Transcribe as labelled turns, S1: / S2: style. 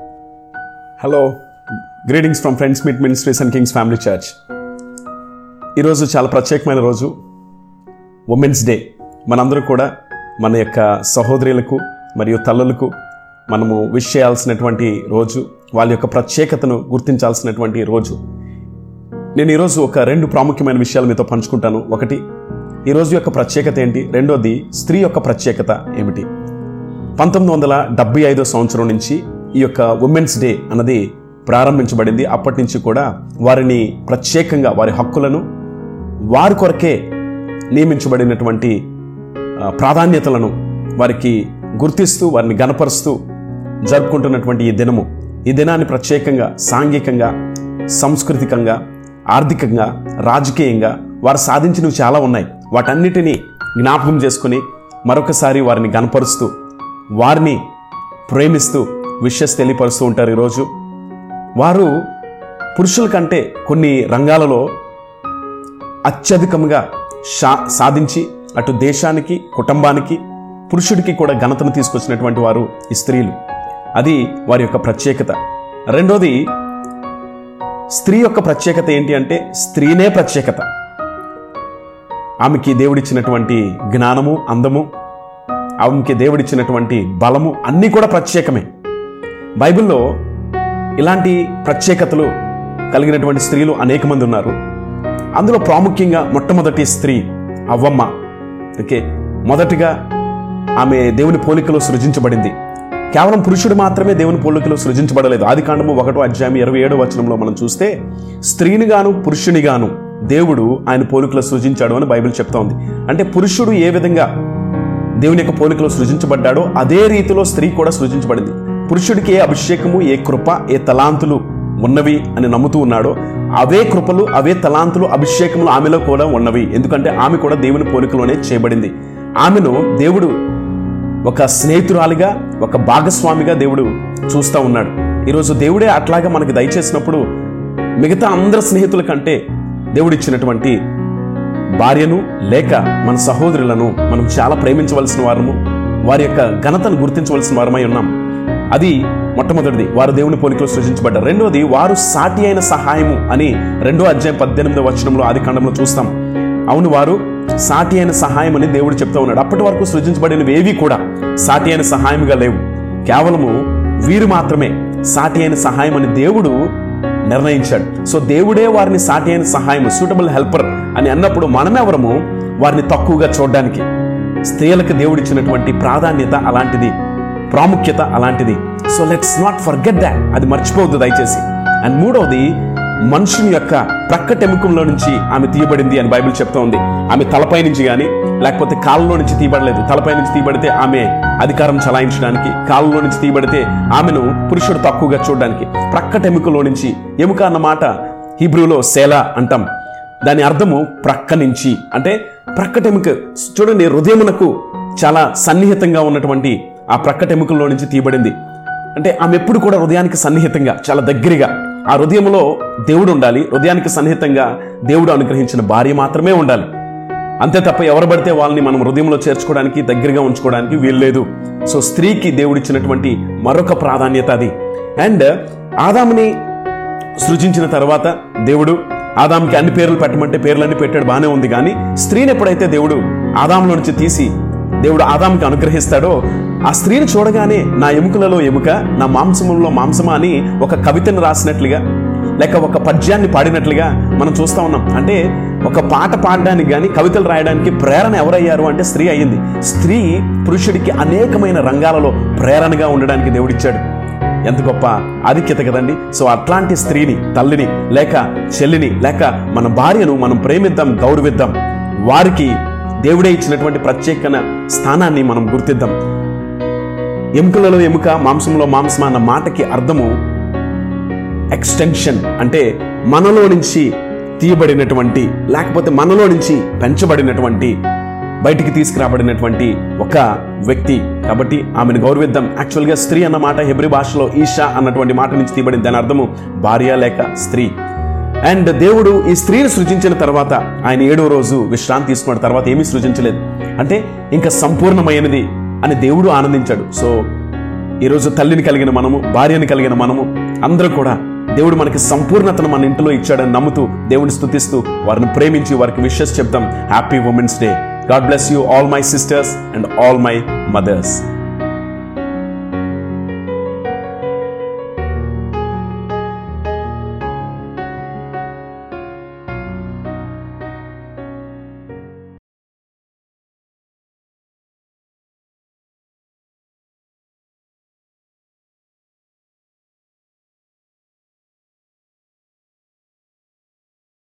S1: Hello greetings from friends meet ministries and kings family church ఈరోజు చాలా ప్రత్యేకమైన రోజు. ఉమెన్స్ డే మనందరూ కూడా మన యొక్క సహోదరులకు మరియు తల్లులకు మనము విష్ చేయాల్సినటువంటి రోజు వాళ్ళ యొక్క ప్రత్యేకతను గుర్తించాల్సినటువంటి రోజు. నేను ఈరోజు ఒక రెండు ప్రాముఖ్యమైన విషయాలు మీతో పంచుకుంటాను. ఒకటి ఈరోజు యొక్క ప్రత్యేకత ఏంటి? రెండోది స్త్రీ యొక్క ప్రత్యేకత ఏమిటి? పంతొమ్మిది వందల డెబ్బై ఐదో సంవత్సరం నుంచి ఈ యొక్క ఉమెన్స్ డే అన్నది ప్రారంభించబడింది. అప్పటి నుంచి కూడా వారిని ప్రత్యేకంగా వారి హక్కులను వారి కొరకే నియమించబడినటువంటి ప్రాధాన్యతలను వారికి గుర్తిస్తూ వారిని గనపరుస్తూ జరుపుకుంటున్నటువంటి ఈ దినము. ఈ దినాన్ని ప్రత్యేకంగా సాంఘికంగా సాంస్కృతికంగా ఆర్థికంగా రాజకీయంగా వారు సాధించినవి చాలా ఉన్నాయి. వాటన్నిటినీ జ్ఞాపకం చేసుకుని మరొకసారి వారిని గనపరుస్తూ వారిని ప్రేమిస్తూ విషయస్ తెలియపరుస్తూ ఉంటారు ఈరోజు. వారు పురుషుల కంటే కొన్ని రంగాలలో అత్యధికంగా షా సాధించి అటు దేశానికి కుటుంబానికి పురుషుడికి కూడా ఘనతను తీసుకొచ్చినటువంటి వారు ఈ స్త్రీలు. అది వారి యొక్క ప్రత్యేకత. రెండోది స్త్రీ యొక్క ప్రత్యేకత ఏంటి అంటే స్త్రీనే ప్రత్యేకత. ఆమెకి దేవుడిచ్చినటువంటి జ్ఞానము అందము ఆమెకి దేవుడిచ్చినటువంటి బలము అన్నీ కూడా ప్రత్యేకమే. బైబిల్లో ఇలాంటి ప్రత్యేకతలు కలిగినటువంటి స్త్రీలు అనేక మంది ఉన్నారు. అందులో ప్రాముఖ్యంగా మొట్టమొదటి స్త్రీ అవ్వమ్మ. ఓకే? మొదటిగా ఆమె దేవుని పోలికలో సృజించబడింది. కేవలం పురుషుడు మాత్రమే దేవుని పోలికలో సృజించబడలేదు. ఆది కాండము ఒకటో అధ్యాయం ఇరవై ఏడో వచనంలో మనం చూస్తే స్త్రీనిగాను పురుషునిగాను పురుషుని గాను దేవుడు ఆయన పోలికలో సృజించాడు అని బైబిల్ చెప్తా ఉంది అంటే పురుషుడు ఏ విధంగా దేవుని యొక్క పోలికలో సృజించబడ్డాడో అదే రీతిలో స్త్రీ కూడా సృజించబడింది. పురుషుడికి ఏ అభిషేకము ఏ కృప ఏ తలాంతులు ఉన్నవి అని నమ్ముతూ ఉన్నాడో అవే కృపలు అవే తలాంతులు అభిషేకములు ఆమెలో కూడా ఉన్నవి. ఎందుకంటే ఆమె కూడా దేవుని పోలికలోనే చేయబడింది. ఆమెను దేవుడు ఒక స్నేహితురాలిగా ఒక భాగస్వామిగా దేవుడు చూస్తూ ఉన్నాడు. ఈరోజు దేవుడే అట్లాగా మనకి దయచేసినప్పుడు మిగతా అందరి స్నేహితుల కంటే దేవుడిచ్చినటువంటి భార్యను లేక మన సహోదరులను మనం చాలా ప్రేమించవలసిన వారము వారి యొక్క ఘనతను గుర్తించవలసిన వారమై ఉన్నాం. అది మొట్టమొదటిది. వారు దేవుని పోలికలో సృజించబడ్డారు. రెండవది వారు సాటి అయిన సహాయము అని రెండో అధ్యాయం పద్దెనిమిదో వచనంలో ఆది కాండంలో చూస్తాం. అవును వారు సాటి అయిన సహాయం అని దేవుడు చెప్తా ఉన్నాడు. అప్పటి వరకు సృజించబడినవి ఏవి కూడా సాటి అయిన సహాయముగా లేవు. కేవలము వీరు మాత్రమే సాటి అయిన సహాయం అని దేవుడు నిర్ణయించాడు. సో దేవుడే వారిని సాటి అయిన సహాయం సూటబుల్ హెల్పర్ అని అన్నప్పుడు మనమెవరము? వారిని తక్కువగా చూడడానికి. స్త్రీలకు దేవుడిచ్చినటువంటి ప్రాధాన్యత అలాంటిది. ప్రాముఖ్యత అలాంటిది. So let's not forget that అది మర్చిపోవద్దు దయచేసి. అండ్ మూడవది మనుషుని యొక్క ప్రక్కటెముకంలో నుంచి ఆమె తీయబడింది అని బైబిల్ చెప్తా ఉంది. ఆమె తలపై నుంచి కానీ లేకపోతే కాళ్ళలో నుంచి తీయబడలేదు. తలపై నుంచి తీయబడితే ఆమె అధికారం చలాయించడానికి కాళ్ళలో నుంచి తీయబడితే ఆమెను పురుషుడు తక్కువగా చూడడానికి. ప్రక్కటెముకలో నుంచి ఎముక అన్న మాట హీబ్రూలో సేలా అంటాం. దాని అర్థము ప్రక్క నుంచి. అంటే ప్రక్కటెముక చూడండి హృదయమునకు చాలా సన్నిహితంగా ఉన్నటువంటి ఆ ప్రక్కటెముకల్లో నుంచి తీయబడింది. అంటే ఆమె ఎప్పుడు కూడా హృదయానికి సన్నిహితంగా చాలా దగ్గరగా ఆ హృదయంలో దేవుడు ఉండాలి. హృదయానికి సన్నిహితంగా దేవుడు అనుగ్రహించిన భార్య మాత్రమే ఉండాలి. అంతే తప్ప ఎవరు పడితే వాళ్ళని మనం హృదయంలో చేర్చుకోవడానికి దగ్గరగా ఉంచుకోవడానికి వీల్లేదు. సో స్త్రీకి దేవుడిచ్చినటువంటి మరొక ప్రాధాన్యత అది. అండ్ ఆదాముని సృజించిన తర్వాత దేవుడు ఆదాంకి అన్ని పేర్లు పెట్టమంటే పేర్లన్నీ పెట్టాడు బాగానే ఉంది. కానీ స్త్రీని ఎప్పుడైతే దేవుడు ఆదాంలో నుంచి తీసి దేవుడు ఆదాంకి అనుగ్రహిస్తాడో ఆ స్త్రీని చూడగానే నా ఎముకలలో ఎముక నా మాంసములలో మాంసమా అని ఒక కవితను రాసినట్లుగా లేక ఒక పద్యాన్ని పాడినట్లుగా మనం చూస్తా ఉన్నాం. అంటే ఒక పాట పాడడానికి కానీ కవితలు రాయడానికి ప్రేరణ ఎవరయ్యారు అంటే స్త్రీ అయ్యింది. స్త్రీ పురుషుడికి అనేకమైన రంగాలలో ప్రేరణగా ఉండడానికి దేవుడిచ్చాడు. ఎంత గొప్ప ఆధిక్యత కదండి. సో అట్లాంటి స్త్రీని తల్లిని లేక చెల్లిని లేక మన భార్యను మనం ప్రేమిద్దాం గౌరవిద్దాం. వారికి దేవుడే ఇచ్చినటువంటి ప్రత్యేక స్థానాన్ని మనం గుర్తిద్దాం. ఎముకలలో ఎముక మాంసంలో మాంసం అన్న మాటకి అర్థము ఎక్స్టెన్షన్ అంటే మనలో నుంచి తీయబడినటువంటి లేకపోతే మనలో నుంచి పెంచబడినటువంటి బయటికి తీసుకురాబడినటువంటి ఒక వ్యక్తి. కాబట్టి ఆమెను గౌరవిద్దాం. యాక్చువల్గా స్త్రీ అన్న మాట హెబ్రి భాషలో ఈషా అన్నటువంటి మాట నుంచి తీయబడింది. దాని అర్థము భార్య లేక స్త్రీ. అండ్ దేవుడు ఈ స్త్రీని సృజించిన తర్వాత ఆయన ఏడో రోజు విశ్రాంతి తీసుకున్న తర్వాత ఏమీ సృజించలేదు. అంటే ఇంకా సంపూర్ణమైనది అని దేవుడు ఆనందించాడు. సో ఈరోజు తల్లిని కలిగిన మనము భార్యని కలిగిన మనము అందరూ కూడా దేవుడు మనకి సంపూర్ణతను మన ఇంటిలో ఇచ్చాడని నమ్ముతూ దేవుని స్థుతిస్తూ వారిని ప్రేమించి వారికి విషెస్ చెప్తాం. Happy women's day God bless you all my sisters and all my mothers